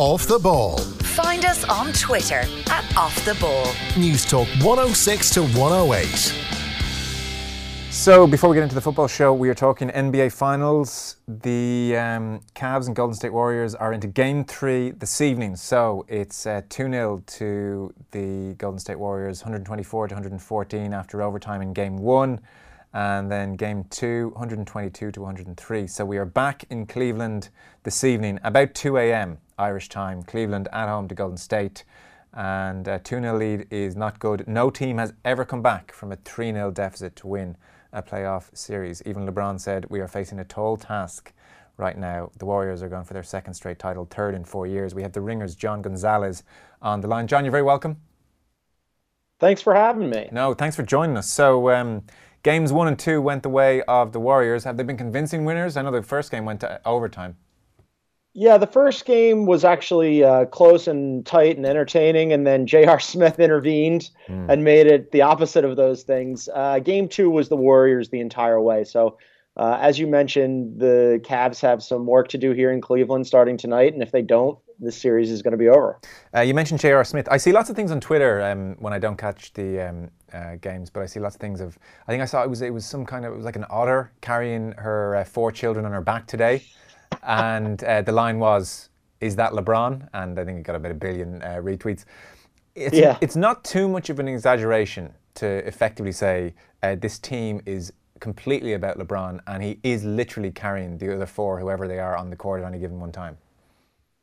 Off the Ball. Find us on Twitter at Off the Ball. News Talk 106 to 108. So, before we get into the football show, we are talking NBA Finals. The um, Cavs and Golden State Warriors are into Game Three this evening. So it's uh, two 0 to the Golden State Warriors, 124 to 114 after overtime in Game One, and then Game Two, 122 to 103. So we are back in Cleveland this evening, about 2 a.m. Irish time. Cleveland at home to Golden State. And a 2 0 lead is not good. No team has ever come back from a 3 0 deficit to win a playoff series. Even LeBron said, We are facing a tall task right now. The Warriors are going for their second straight title, third in four years. We have the Ringers, John Gonzalez, on the line. John, you're very welcome. Thanks for having me. No, thanks for joining us. So, um, games one and two went the way of the Warriors. Have they been convincing winners? I know the first game went to overtime. Yeah, the first game was actually uh, close and tight and entertaining, and then J.R. Smith intervened mm. and made it the opposite of those things. Uh, game two was the Warriors the entire way. So, uh, as you mentioned, the Cavs have some work to do here in Cleveland starting tonight, and if they don't, this series is going to be over. Uh, you mentioned J.R. Smith. I see lots of things on Twitter um, when I don't catch the um, uh, games, but I see lots of things of. I think I saw it was it was some kind of it was like an otter carrying her uh, four children on her back today and uh, the line was, "Is that LeBron?" And I think it got about a billion uh, retweets. It's, yeah. it's not too much of an exaggeration to effectively say uh, this team is completely about LeBron, and he is literally carrying the other four, whoever they are, on the court at any given one time.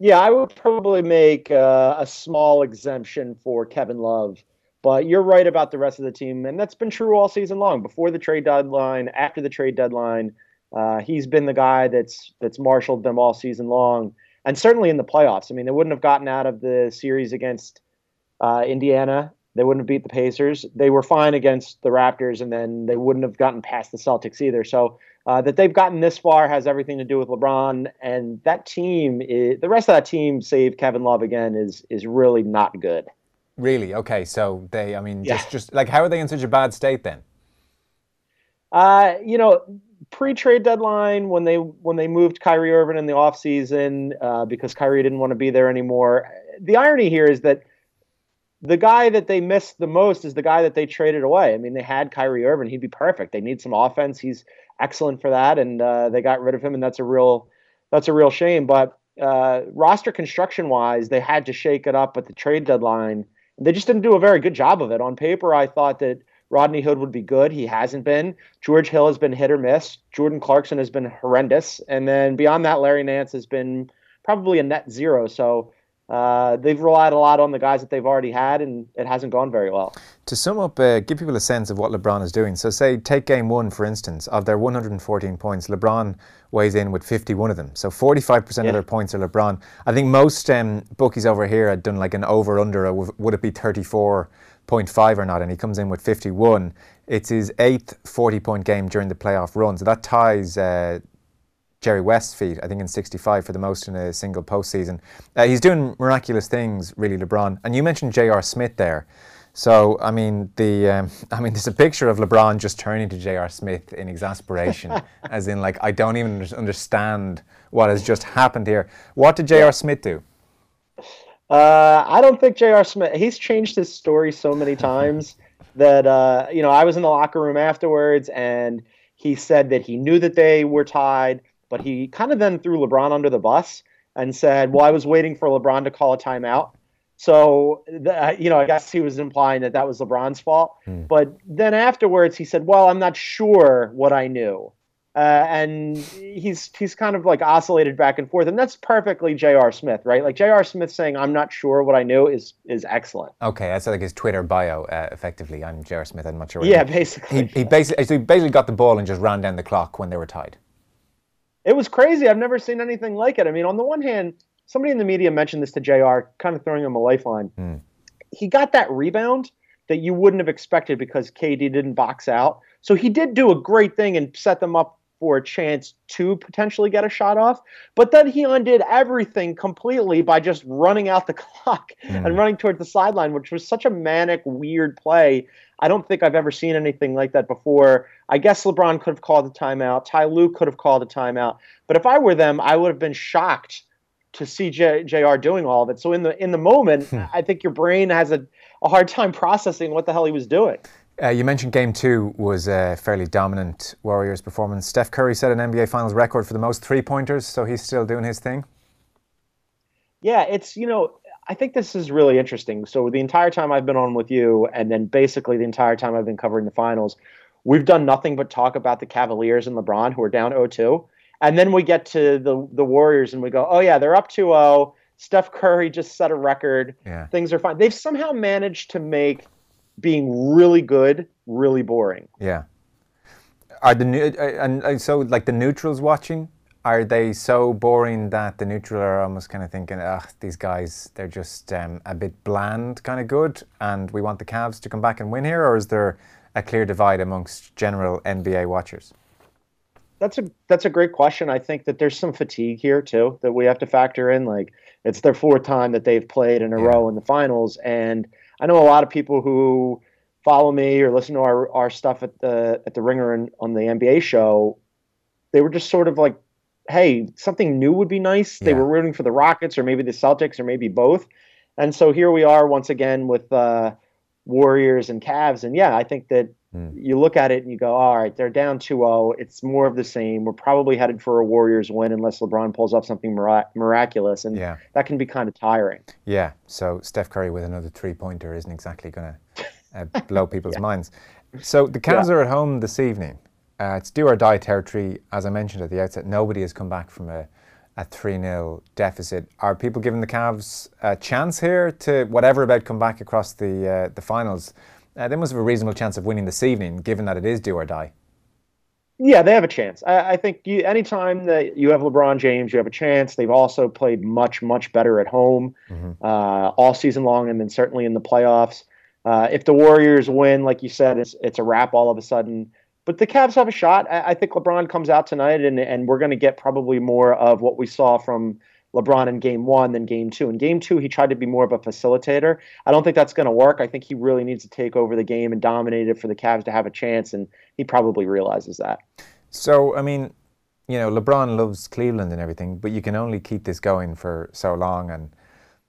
Yeah, I would probably make uh, a small exemption for Kevin Love. But you're right about the rest of the team, and that's been true all season long. Before the trade deadline, after the trade deadline, uh, he's been the guy that's that's marshaled them all season long, and certainly in the playoffs. I mean, they wouldn't have gotten out of the series against uh, Indiana. They wouldn't have beat the Pacers. They were fine against the Raptors, and then they wouldn't have gotten past the Celtics either. So uh, that they've gotten this far has everything to do with LeBron, and that team. Is, the rest of that team, save Kevin Love again, is is really not good. Really? Okay. So they, I mean, just yeah. just like how are they in such a bad state then? Uh, you know, pre-trade deadline when they when they moved Kyrie Irving in the offseason uh, because Kyrie didn't want to be there anymore. The irony here is that the guy that they missed the most is the guy that they traded away. I mean, they had Kyrie Irving; he'd be perfect. They need some offense; he's excellent for that, and uh, they got rid of him, and that's a real that's a real shame. But uh, roster construction wise, they had to shake it up at the trade deadline. They just didn't do a very good job of it. On paper, I thought that Rodney Hood would be good. He hasn't been. George Hill has been hit or miss. Jordan Clarkson has been horrendous. And then beyond that, Larry Nance has been probably a net zero. So uh, they've relied a lot on the guys that they've already had, and it hasn't gone very well. To sum up, uh, give people a sense of what LeBron is doing. So, say, take game one, for instance, of their 114 points, LeBron weighs in with 51 of them. So, 45% yeah. of their points are LeBron. I think most um, bookies over here had done like an over under, would it be 34? 0.5 or not, and he comes in with 51. It's his eighth 40 point game during the playoff run. So that ties uh, Jerry West's feat, I think, in 65 for the most in a single postseason. Uh, he's doing miraculous things, really, LeBron. And you mentioned J.R. Smith there. So I mean, the um, I mean, there's a picture of LeBron just turning to J.R. Smith in exasperation, as in like I don't even understand what has just happened here. What did J.R. Smith do? Uh, I don't think J.R. Smith. He's changed his story so many times that uh, you know I was in the locker room afterwards, and he said that he knew that they were tied, but he kind of then threw LeBron under the bus and said, "Well, I was waiting for LeBron to call a timeout." So, the, you know, I guess he was implying that that was LeBron's fault. Hmm. But then afterwards, he said, "Well, I'm not sure what I knew." Uh, and he's he's kind of like oscillated back and forth, and that's perfectly J.R. Smith, right? Like J.R. Smith saying, "I'm not sure what I knew" is is excellent. Okay, that's like his Twitter bio, uh, effectively. I'm J.R. Smith. I'm not sure. yeah, basically. He, he basically so he basically got the ball and just ran down the clock when they were tied. It was crazy. I've never seen anything like it. I mean, on the one hand, somebody in the media mentioned this to JR, kind of throwing him a lifeline. Mm. He got that rebound that you wouldn't have expected because KD didn't box out. So he did do a great thing and set them up for a chance to potentially get a shot off. But then he undid everything completely by just running out the clock mm. and running towards the sideline, which was such a manic, weird play. I don't think I've ever seen anything like that before. I guess LeBron could have called a timeout. Ty Lue could have called a timeout. But if I were them, I would have been shocked to see J- Jr. doing all of it. So in the in the moment, I think your brain has a, a hard time processing what the hell he was doing. Uh, you mentioned game two was a fairly dominant Warriors performance. Steph Curry set an NBA Finals record for the most three pointers, so he's still doing his thing. Yeah, it's you know I think this is really interesting. So the entire time I've been on with you, and then basically the entire time I've been covering the finals, we've done nothing but talk about the Cavaliers and LeBron who are down 0-2. And then we get to the the Warriors and we go, oh yeah, they're up 2-0. Steph Curry just set a record. Yeah. Things are fine. They've somehow managed to make being really good really boring. Yeah. Are the new and uh, so like the neutrals watching? Are they so boring that the neutral are almost kind of thinking, "Ah, these guys, they're just um, a bit bland, kind of good," and we want the Cavs to come back and win here, or is there a clear divide amongst general NBA watchers? That's a that's a great question. I think that there's some fatigue here too that we have to factor in. Like it's their fourth time that they've played in a Yeah. row in the finals, and I know a lot of people who follow me or listen to our, our stuff at the at the Ringer and on the NBA show. They were just sort of like, "Hey, something new would be nice." They Yeah. were rooting for the Rockets or maybe the Celtics or maybe both, and so here we are once again with uh, Warriors and Cavs. And yeah, I think that Hmm. you look at it and you go, all right, they're down 2-0. It's more of the same. We're probably headed for a Warriors win unless LeBron pulls off something mirac- miraculous, and Yeah. that can be kind of tiring. Yeah. So Steph Curry with another three pointer isn't exactly going to uh, blow people's minds. So the Cavs Yeah. are at home this evening. Uh, it's do or die territory. As I mentioned at the outset, nobody has come back from a, a 3 0 deficit. Are people giving the Cavs a chance here to, whatever about come back across the, uh, the finals? Uh, they must have a reasonable chance of winning this evening, given that it is do or die. Yeah, they have a chance. I, I think you, anytime that you have LeBron James, you have a chance. They've also played much, much better at home uh, all season long, and then certainly in the playoffs. Uh, if the Warriors win, like you said, it's it's a wrap all of a sudden. But the Cavs have a shot. I, I think LeBron comes out tonight, and and we're going to get probably more of what we saw from LeBron in Game One than Game Two. In Game Two, he tried to be more of a facilitator. I don't think that's going to work. I think he really needs to take over the game and dominate it for the Cavs to have a chance, and he probably realizes that. So, I mean, you know, LeBron loves Cleveland and everything, but you can only keep this going for so long and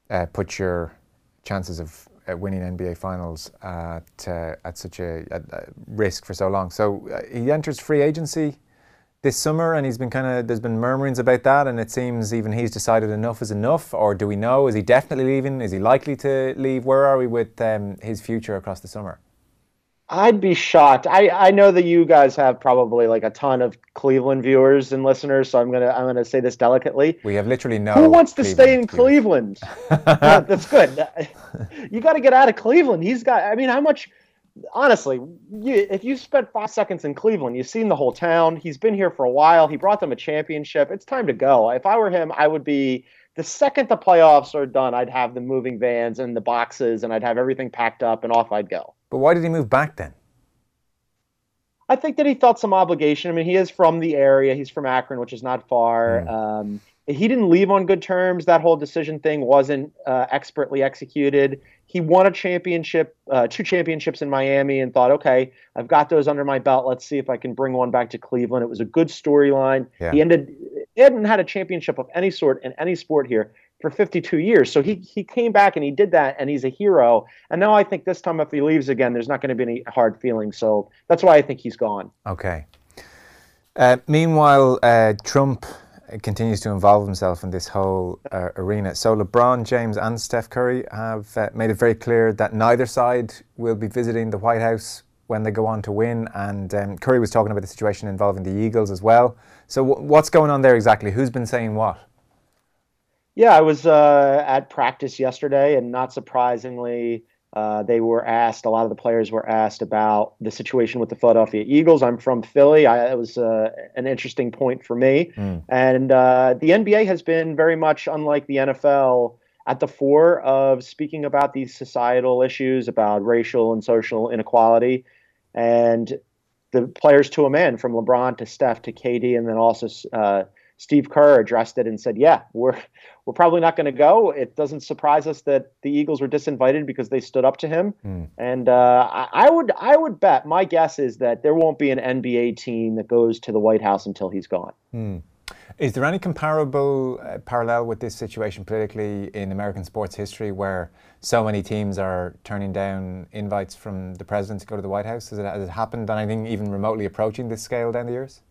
uh, put your chances of uh, winning NBA Finals at, uh, at such a, a, a risk for so long. So uh, he enters free agency this summer, and he's been kind of there's been murmurings about that, and it seems even he's decided enough is enough. Or do we know? Is he definitely leaving? Is he likely to leave? Where are we with um, his future across the summer? I'd be shocked. I, I know that you guys have probably like a ton of Cleveland viewers and listeners, so I'm gonna I'm gonna say this delicately. We have literally no. Who wants to stay in Cleveland Cleveland? Yeah, uh, that's good. You got to get out of Cleveland. He's got. I mean, how much? Honestly, you, if you spent five seconds in Cleveland, you've seen the whole town. He's been here for a while. He brought them a championship. It's time to go. If I were him, I would be the second the playoffs are done. I'd have the moving vans and the boxes, and I'd have everything packed up, and off I'd go. But why did he move back then? I think that he felt some obligation. I mean, he is from the area. He's from Akron, which is not far. Um, he didn't leave on good terms. That whole decision thing wasn't uh, expertly executed. He won a championship, uh, two championships in Miami, and thought, okay, I've got those under my belt. Let's see if I can bring one back to Cleveland. It was a good storyline. Yeah. He ended, he hadn't had a championship of any sort in any sport here for 52 years. So he he came back and he did that, and he's a hero. And now I think this time, if he leaves again, there's not going to be any hard feelings. So that's why I think he's gone. Okay. Uh, meanwhile, uh, Trump continues to involve himself in this whole uh, arena. So LeBron James and Steph Curry have uh, made it very clear that neither side will be visiting the White House when they go on to win. And um, Curry was talking about the situation involving the Eagles as well. So w- what's going on there exactly? Who's been saying what? Yeah, I was uh, at practice yesterday, and not surprisingly, uh, they were asked. A lot of the players were asked about the situation with the Philadelphia Eagles. I'm from Philly. I, it was uh, an interesting point for me, and uh, the NBA has been very much unlike the NFL at the fore of speaking about these societal issues about racial and social inequality, and the players to a man, from LeBron to Steph to KD, and then also uh, Steve Kerr addressed it and said, "Yeah, we're we're probably not going to go. It doesn't surprise us that the Eagles were disinvited because they stood up to him. And uh, I, I would I would bet my guess is that there won't be an NBA team that goes to the White House until he's gone. Is there any comparable uh, parallel with this situation politically in American sports history where so many teams are turning down invites from the president to go to the White House? Has it, has it happened anything even remotely approaching this scale down the years?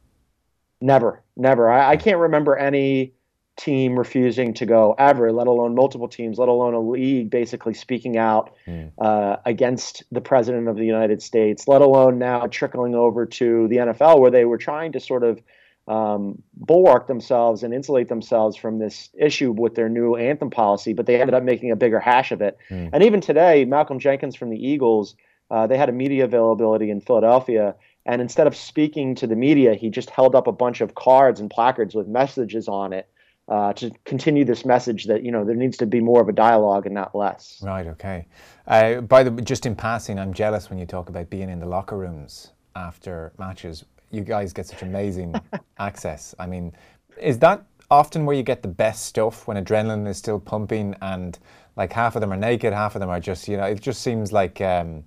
Never, never. I, I can't remember any team refusing to go ever, let alone multiple teams, let alone a league basically speaking out mm. uh, against the president of the United States, let alone now trickling over to the NFL where they were trying to sort of um, bulwark themselves and insulate themselves from this issue with their new anthem policy, but they ended up making a bigger hash of it. Mm. And even today, Malcolm Jenkins from the Eagles, uh, they had a media availability in Philadelphia. And instead of speaking to the media, he just held up a bunch of cards and placards with messages on it uh, to continue this message that you know there needs to be more of a dialogue and not less. Right. Okay. Uh, by the just in passing, I'm jealous when you talk about being in the locker rooms after matches you guys get such amazing access. I mean, is that often where you get the best stuff when adrenaline is still pumping and like half of them are naked, half of them are just, you know, it just seems like um,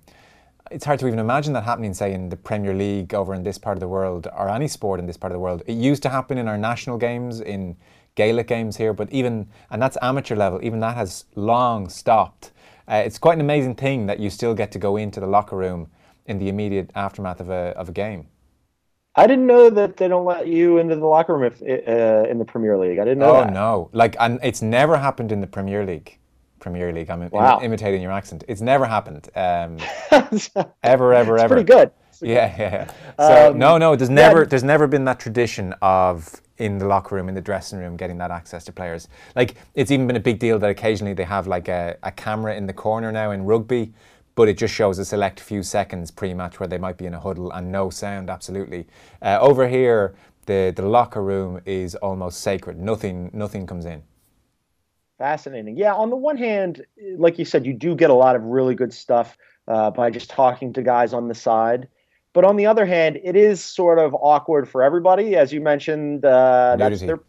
it's hard to even imagine that happening, say, in the Premier League over in this part of the world or any sport in this part of the world. It used to happen in our national games, in Gaelic games here, but even, and that's amateur level, even that has long stopped. Uh, it's quite an amazing thing that you still get to go into the locker room in the immediate aftermath of a, of a game. I didn't know that they don't let you into the locker room if, uh, in the Premier League. I didn't know. Oh that. no! Like, and it's never happened in the Premier League. Premier League. I'm wow. Im- imitating your accent. It's never happened. Um, ever, ever, it's ever. Pretty good. Yeah, yeah, yeah. So um, no, no. There's never, yeah. there's never been that tradition of in the locker room, in the dressing room, getting that access to players. Like it's even been a big deal that occasionally they have like a, a camera in the corner now in rugby but it just shows a select few seconds pre-match where they might be in a huddle and no sound. Absolutely. Uh, over here, the the locker room is almost sacred. Nothing nothing comes in. Fascinating. Yeah. On the one hand, like you said, you do get a lot of really good stuff uh, by just talking to guys on the side. But on the other hand, it is sort of awkward for everybody, as you mentioned. Uh, that's their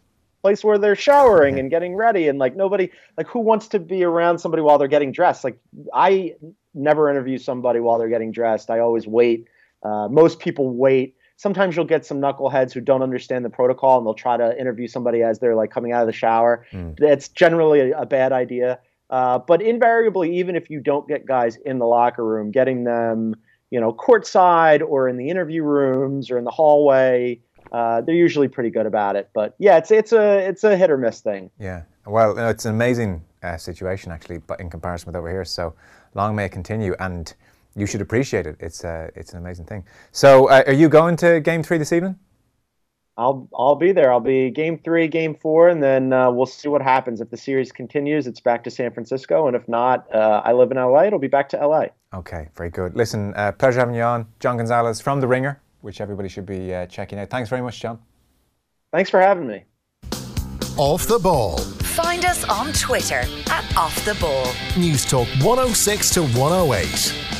place where they're showering and getting ready, and like nobody, like who wants to be around somebody while they're getting dressed? Like I never interview somebody while they're getting dressed. I always wait. Uh, most people wait. Sometimes you'll get some knuckleheads who don't understand the protocol and they'll try to interview somebody as they're like coming out of the shower. Mm. It's generally a, a bad idea. Uh, but invariably, even if you don't get guys in the locker room, getting them, you know, courtside or in the interview rooms or in the hallway, uh, they're usually pretty good about it. But yeah, it's it's a it's a hit or miss thing. Yeah, well, it's an amazing uh, situation actually, but in comparison with over here. So long may it continue, and you should appreciate it. It's uh, it's an amazing thing. So, uh, are you going to Game Three this evening? I'll I'll be there. I'll be Game Three, Game Four, and then uh, we'll see what happens. If the series continues, it's back to San Francisco, and if not, uh, I live in LA. It'll be back to LA. Okay, very good. Listen, uh, pleasure having you on, John Gonzalez from The Ringer, which everybody should be uh, checking out. Thanks very much, John. Thanks for having me. Off the ball. Find us on Twitter at Off the Ball. News Talk 106 to 108.